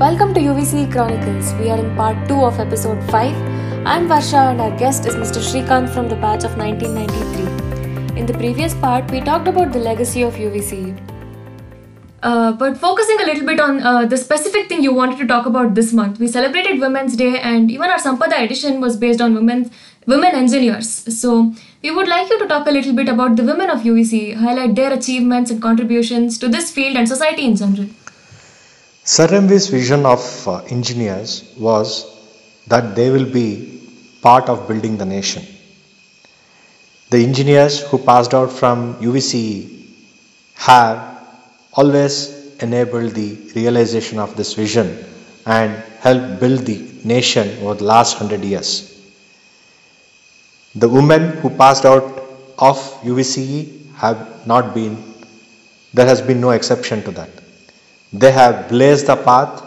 Welcome to UVC Chronicles. We are in part 2 of episode 5. I'm Varsha and our guest is Mr. Srikanth from the batch of 1993. In the previous part, we talked about the legacy of UVC. Uh, but focusing a little bit on uh, the specific thing you wanted to talk about this month, we celebrated Women's Day, and even our Sampada edition was based on women women engineers. So we would like you to talk a little bit about the women of UVC, highlight their achievements and contributions to this field and society in general. Sir MV's vision of uh, engineers was that they will be part of building the nation. The engineers who passed out from UVCE have always enabled the realization of this vision and helped build the nation over the last hundred years. The women who passed out of UVCE have not been, there has been no exception to that. They have blazed the path,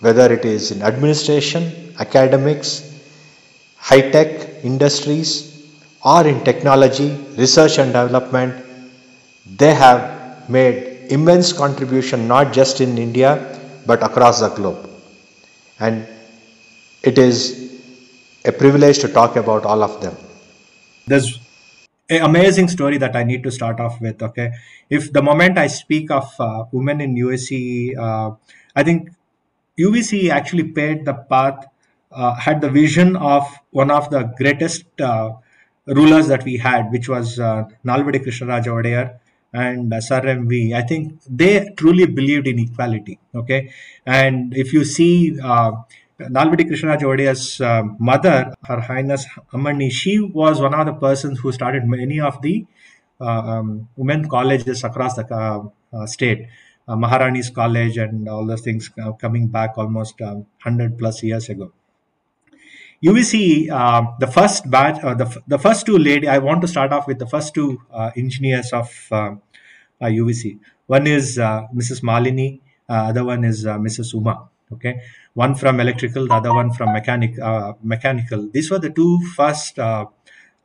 whether it is in administration, academics, high tech industries, or in technology, research and development. They have made immense contribution not just in India but across the globe. And it is a privilege to talk about all of them. There's an amazing story that I need to start off with. Okay, if the moment I speak of uh, women in UVC, uh, I think UVC actually paved the path, uh, had the vision of one of the greatest uh, rulers that we had, which was uh, Nalvadi Krishnaraja Odayar and uh, Sir MV. I think they truly believed in equality. Okay, and if you see Nalvadi Krishnaraja Odayar's uh, mother, Her Highness Ammani, she was one of the persons who started many of the uh, um, women colleges across the uh, uh, state. Uh, Maharani's College and all those things uh, coming back almost um, 100 plus years ago. UVC, uh, the first batch, the, the first two lady, I want to start off with the first two engineers of UVC. One is Mrs. Malini, other one is Mrs. Uma. Okay, one from electrical, the other one from mechanic, uh, mechanical. These were the two first uh,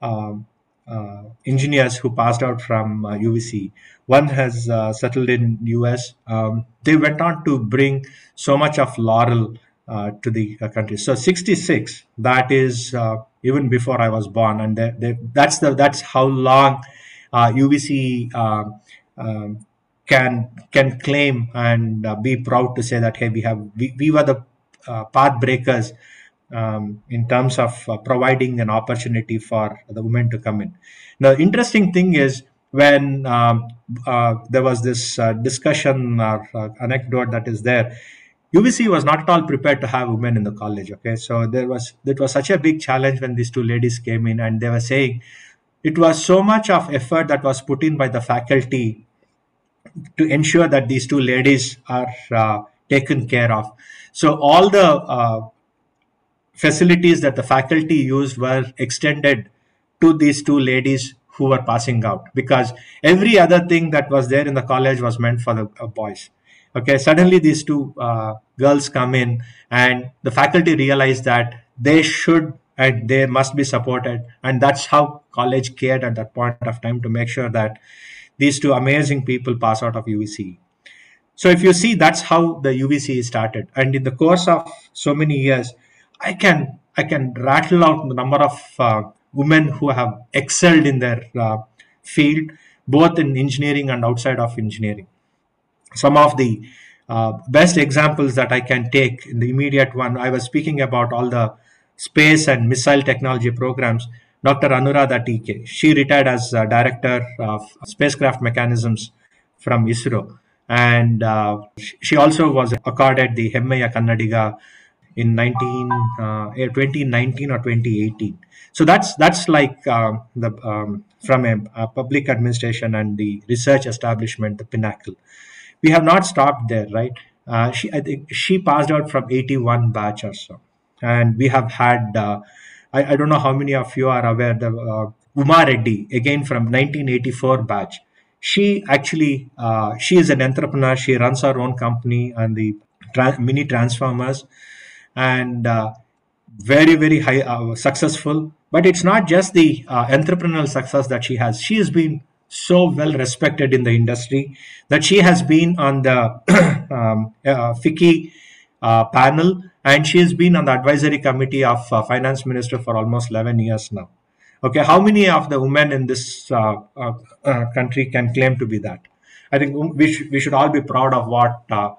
um, uh, engineers who passed out from uh, UVC. One has uh, settled in US. Um, they went on to bring so much of laurel uh, to the uh, country. So 66, that is uh, even before I was born, and they, they, that's the that's how long uh, UVC uh, can can claim and uh, be proud to say that hey, we have we, we were the uh, path breakers um, in terms of uh, providing an opportunity for the women to come in. Now, interesting thing is when um, uh, there was this uh, discussion or uh, anecdote that is there, UVC was not at all prepared to have women in the college. Okay, so there was it was such a big challenge when these two ladies came in, and they were saying it was so much of effort that was put in by the faculty to ensure that these two ladies are uh, taken care of. So all the uh, facilities that the faculty used were extended to these two ladies who were passing out because every other thing that was there in the college was meant for the uh, boys okay suddenly these two uh, girls come in and the faculty realized that they should and they must be supported and that's how college cared at that point of time to make sure that these two amazing people pass out of UVC. So if you see, that's how the UVC started, and in the course of so many years, I can I can rattle out the number of uh, women who have excelled in their uh, field, both in engineering and outside of engineering. Some of the uh, best examples that I can take in the immediate one, I was speaking about all the space and missile technology programs. Dr. Anuradha TK, she retired as uh, director of spacecraft mechanisms from ISRO, and uh, she also was accorded the Hemmaya Kannadiga in 19, uh, eh, 2019 or 2018. So that's that's like uh, the um, from a, a public administration and the research establishment, the pinnacle. We have not stopped there, right? Uh, she I think she passed out from 81 batch or so, and we have had. Uh, I, I don't know how many of you are aware the uh, Uma Reddy again from 1984 batch. She actually uh, she is an entrepreneur. She runs her own company and the tra- mini transformers, and uh, very very high uh, successful. But it's not just the uh, entrepreneurial success that she has. She has been so well respected in the industry that she has been on the um, uh, panel, and she has been on the advisory committee of uh, finance minister for almost 11 years now. Okay, how many of the women in this uh, uh, uh, country can claim to be that? I think we, sh- we should all be proud of what uh,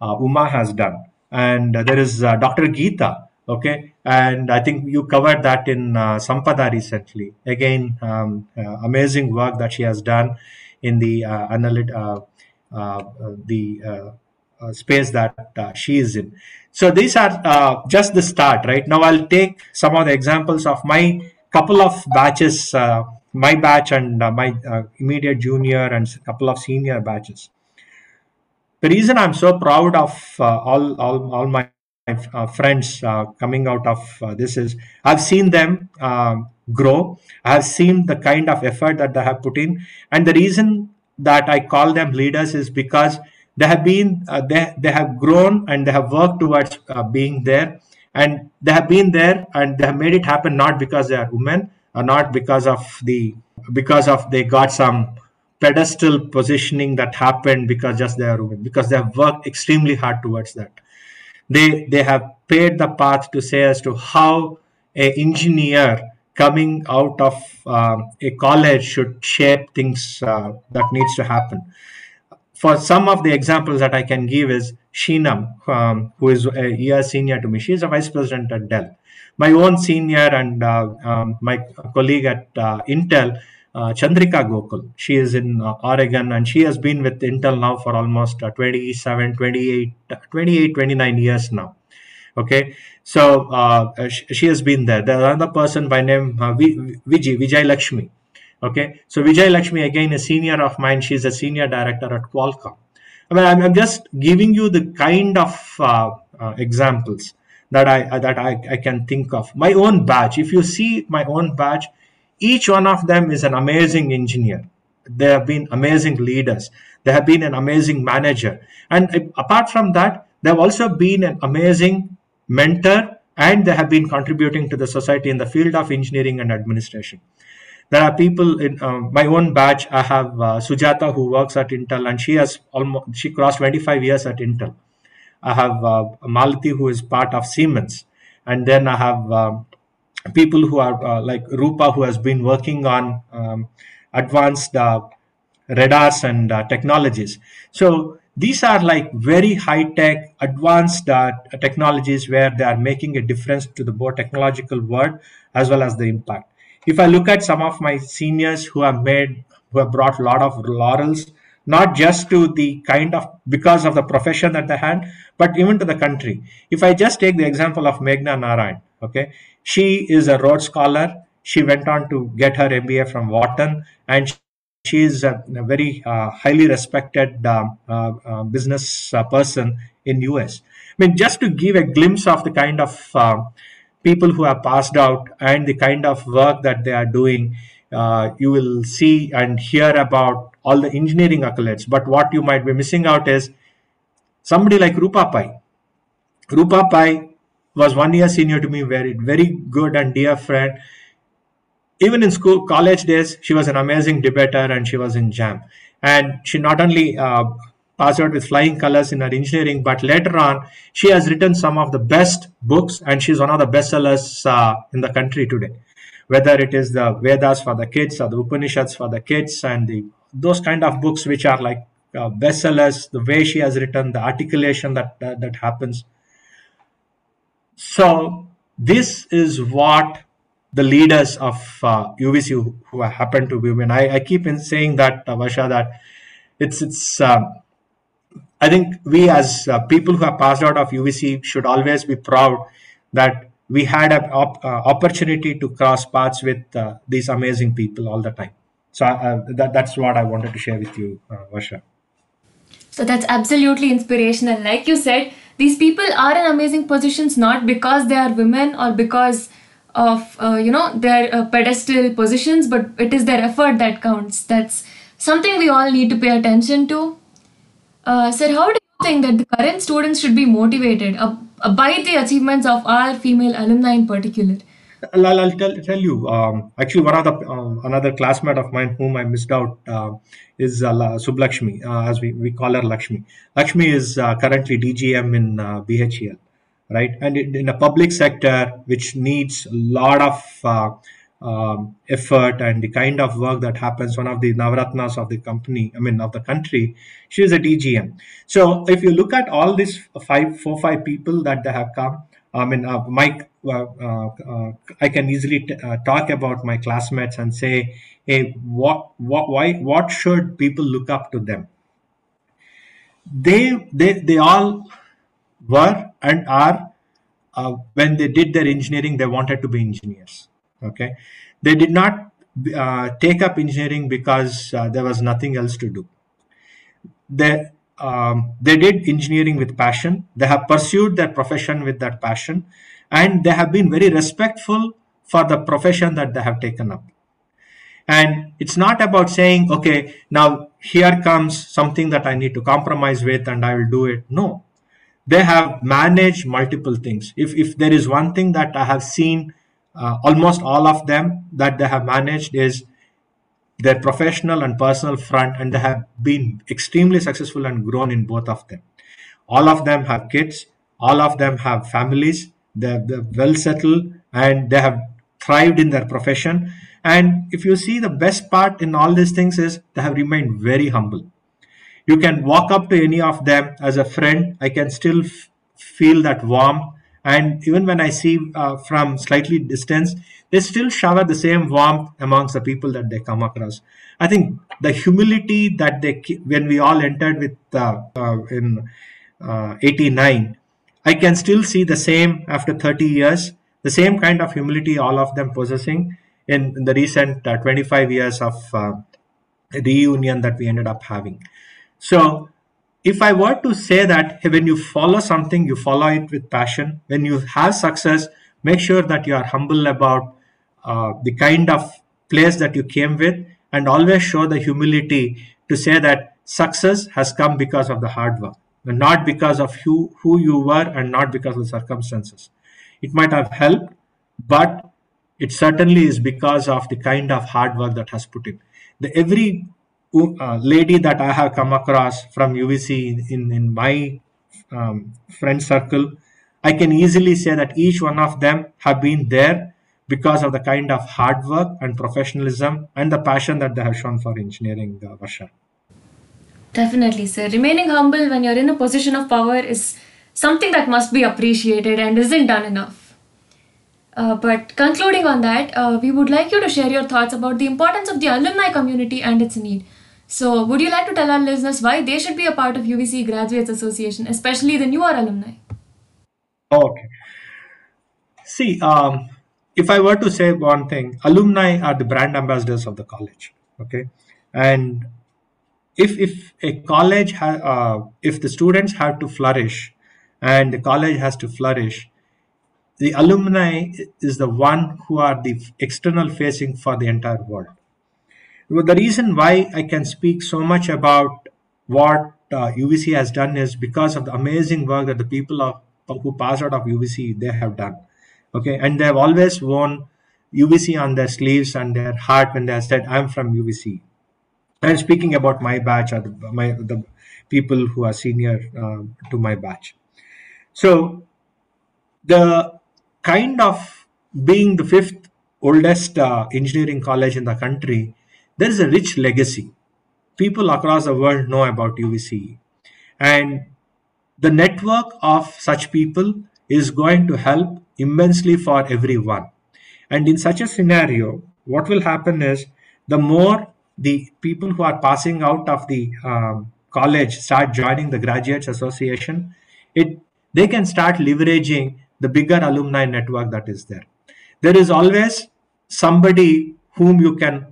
uh, Uma has done. And there is Dr. Geeta, okay, and I think you covered that in Sampada recently. Again, um, amazing work that she has done in the analyt- the space that uh, she is in. So these are uh, just the start, right? Now I'll take some of the examples of my couple of batches, uh, my batch and uh, my uh, immediate junior and a couple of senior batches. The reason I'm so proud of uh, all, all, all my uh, friends uh, coming out of uh, this is I've seen them um, grow. I've seen the kind of effort that they have put in, and the reason that I call them leaders is because they have been uh, they they have grown and they have worked towards uh, being there, and they have been there and they have made it happen not because they are women or not because of the because of they got some pedestal positioning that happened because just they are women because they have worked extremely hard towards that. They they have paved the path to say as to how a engineer coming out of um, a college should shape things uh, that needs to happen for some of the examples that I can give is Sheenam, um, who is a year senior to me. She is a vice president at Dell. My own senior and uh, um, my colleague at uh, Intel, uh, Chandrika Gokul. She is in uh, Oregon and she has been with Intel now for almost uh, 27, 28, 28, 29 years now. Okay, so uh, she, she has been there. There's another person by name uh, Vijay, Vijay Lakshmi. Okay, so Vijay Lakshmi again a senior of mine. She's a senior director at Qualcomm. I mean, I'm, I'm just giving you the kind of uh, uh, examples that I uh, that I, I can think of. My own batch. If you see my own batch, each one of them is an amazing engineer. They have been amazing leaders. They have been an amazing manager, and apart from that, they have also been an amazing mentor, and they have been contributing to the society in the field of engineering and administration there are people in um, my own batch i have uh, sujata who works at intel and she has almost she crossed 25 years at intel. I have uh, malati who is part of siemens. And then i have um, people who are uh, like rupa who has been working on um, advanced uh, radars and uh, technologies. So these are like very high tech advanced uh, technologies where they are making a difference to the both technological world as well as the impact if I look at some of my seniors who have made, who have brought a lot of laurels, not just to the kind of because of the profession that they had, but even to the country. If I just take the example of Meghna Narayan, okay, she is a Rhodes Scholar. She went on to get her MBA from Wharton, and she is a, a very uh, highly respected uh, uh, uh, business uh, person in US. I mean, just to give a glimpse of the kind of uh, people who have passed out and the kind of work that they are doing, uh, you will see and hear about all the engineering accolades. But what you might be missing out is somebody like Rupa Pai. Rupa Pai was one year senior to me, very, very good and dear friend. Even in school, college days, she was an amazing debater and she was in JAM. And she not only uh, passed with flying colors in her engineering, but later on, she has written some of the best books and she's one of the bestsellers uh, in the country today. Whether it is the Vedas for the kids or the Upanishads for the kids and the those kind of books which are like uh, bestsellers, the way she has written, the articulation that that, that happens. So this is what the leaders of uh, UVC who, who happen to be women. I, I keep in saying that, uh, Varsha, that it's it's. Um, I think we as uh, people who have passed out of UVC should always be proud that we had an op- uh, opportunity to cross paths with uh, these amazing people all the time. So uh, that, that's what I wanted to share with you, uh. So that's absolutely inspirational. Like you said, these people are in amazing positions not because they are women or because of uh, you know their uh, pedestal positions, but it is their effort that counts. That's something we all need to pay attention to. Uh, sir, how do you think that the current students should be motivated uh, by the achievements of our female alumni in particular? I'll, I'll tell, tell you. Um, actually, one of the uh, another classmate of mine whom I missed out uh, is uh, Subbalakshmi, uh, as we, we call her Lakshmi. Lakshmi is uh, currently DGM in uh, BHEL, right? And in a public sector which needs a lot of um, effort and the kind of work that happens, one of the navratnas of the company, I mean of the country, she is a DGM. So if you look at all these five, four, five people that they have come, I mean, uh, Mike, uh, uh, I can easily uh, talk about my classmates and say, hey, what, what, why, what should people look up to them? They, they, they all were and are. Uh, when they did their engineering, they wanted to be engineers. Okay, they did not uh, take up engineering because there was nothing else to do. They um, they did engineering with passion. They have pursued their profession with that passion, and they have been very respectful for the profession that they have taken up. And it's not about saying, okay, now here comes something that I need to compromise with and I will do it. No. They have managed multiple things. If, if there is one thing that I have seen, uh, almost all of them that they have managed is their professional and personal front, and they have been extremely successful and grown in both of them. All of them have kids, all of them have families, they're, they're well settled, and they have thrived in their profession. And if you see the best part in all these things is they have remained very humble. You can walk up to any of them as a friend. I can still feel that warmth and even when I see uh, from slightly distance, they still shower the same warmth amongst the people that they come across. I think the humility that they, when we all entered with uh, uh, in uh, 89, I can still see the same after 30 years, the same kind of humility all of them possessing in, in the recent uh, 25 years of uh, reunion that we ended up having. So if I were to say that hey, when you follow something, you follow it with passion. When you have success, make sure that you are humble about uh, the kind of place that you came with, and always show the humility to say that success has come because of the hard work, not because of who, who you were, and not because of the circumstances. It might have helped, but it certainly is because of the kind of hard work that has put in. The every uh, lady that I have come across from UVC in, in my um, friend circle, I can easily say that each one of them have been there because of the kind of hard work and professionalism and the passion that they have shown for engineering, uh, Varsha. Definitely, sir. Remaining humble when you're in a position of power is something that must be appreciated and isn't done enough. Uh, but concluding on that, uh, we would like you to share your thoughts about the importance of the alumni community and its need. So, would you like to tell our listeners why they should be a part of UVC Graduates Association, especially the newer alumni? Okay. See, um, if I were to say one thing, alumni are the brand ambassadors of the college. Okay, and if if a college ha- uh, if the students have to flourish, and the college has to flourish, the alumni is the one who are the external facing for the entire world the reason why I can speak so much about what uh, UVC has done is because of the amazing work that the people of, who passed out of UVC they have done. Okay, and they have always worn UVC on their sleeves and their heart when they said, "I'm from UVC." I'm speaking about my batch or the, my the people who are senior uh, to my batch. So the kind of being the fifth oldest uh, engineering college in the country there is a rich legacy. People across the world know about UVCE. And the network of such people is going to help immensely for everyone. And in such a scenario, what will happen is the more the people who are passing out of the um, college start joining the graduates association, it they can start leveraging the bigger alumni network that is there. There is always somebody whom you can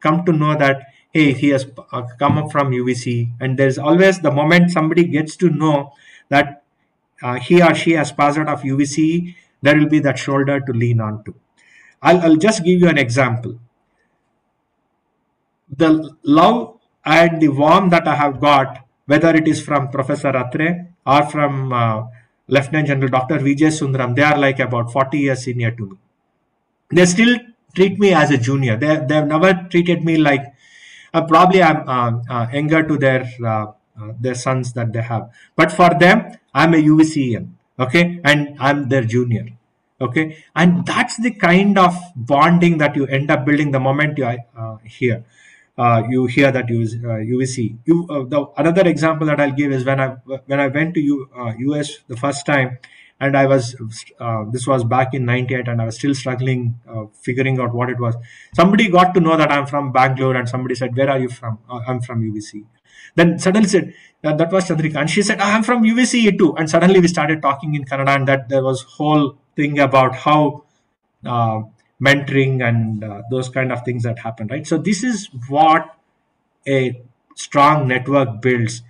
come to know that hey he has uh, come up from uvc and there's always the moment somebody gets to know that uh, he or she has passed out of uvc there will be that shoulder to lean on to. I'll, I'll just give you an example. The love and the warmth that i have got whether it is from professor atre or from uh, lieutenant general dr vijay sundaram they are like about 40 years senior to me. They still treat me as a junior. They they've never treated me like uh, probably I'm uh, uh, younger to their uh, uh, their sons that they have, but for them I'm a UVCEan, okay, and I'm their junior, okay, and that's the kind of bonding that you end up building the moment you uh, hear. You hear that you UVC. You the another example that I'll give is when I when I went to U, US the first time, and I was uh, this was back in '98, and I was still struggling uh, figuring out what it was. Somebody got to know that I'm from Bangalore, and somebody said, "Where are you from?" Uh, I'm from uvc Then suddenly said that, that was Chandrika, and she said, "I'm from uvc too." And suddenly we started talking in Kannada, and that there was whole thing about how uh, mentoring and uh, those kind of things that happen, right? So this is what a strong network builds,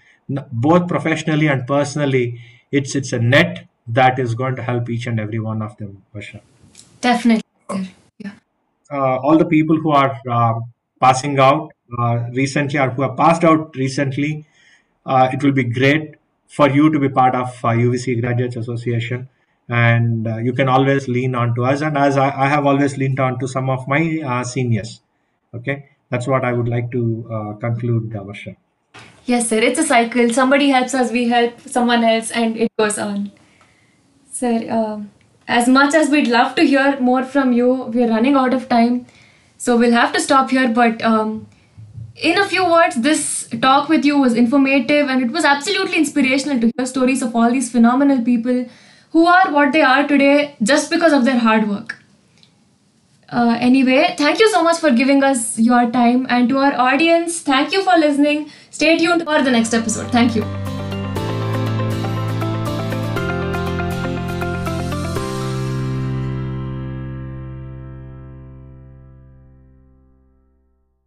both professionally and personally. It's it's a net that is going to help each and every one of them, Varsha. Definitely. Yeah. Uh, all the people who are uh, passing out uh, recently or who have passed out recently, uh, it will be great for you to be part of uh, UVC Graduates Association. And uh, you can always lean on to us. And as I, I have always leaned on to some of my uh, seniors. Okay. That's what I would like to uh, conclude, uh, Varsha. Yes, sir. It's a cycle. Somebody helps us, we help someone else, and it goes on. Sir, um, as much as we'd love to hear more from you, we're running out of time. So we'll have to stop here. But um, in a few words, this talk with you was informative and it was absolutely inspirational to hear stories of all these phenomenal people who are what they are today just because of their hard work. Uh, anyway, thank you so much for giving us your time. And to our audience, thank you for listening. Stay tuned for the next episode. Thank you.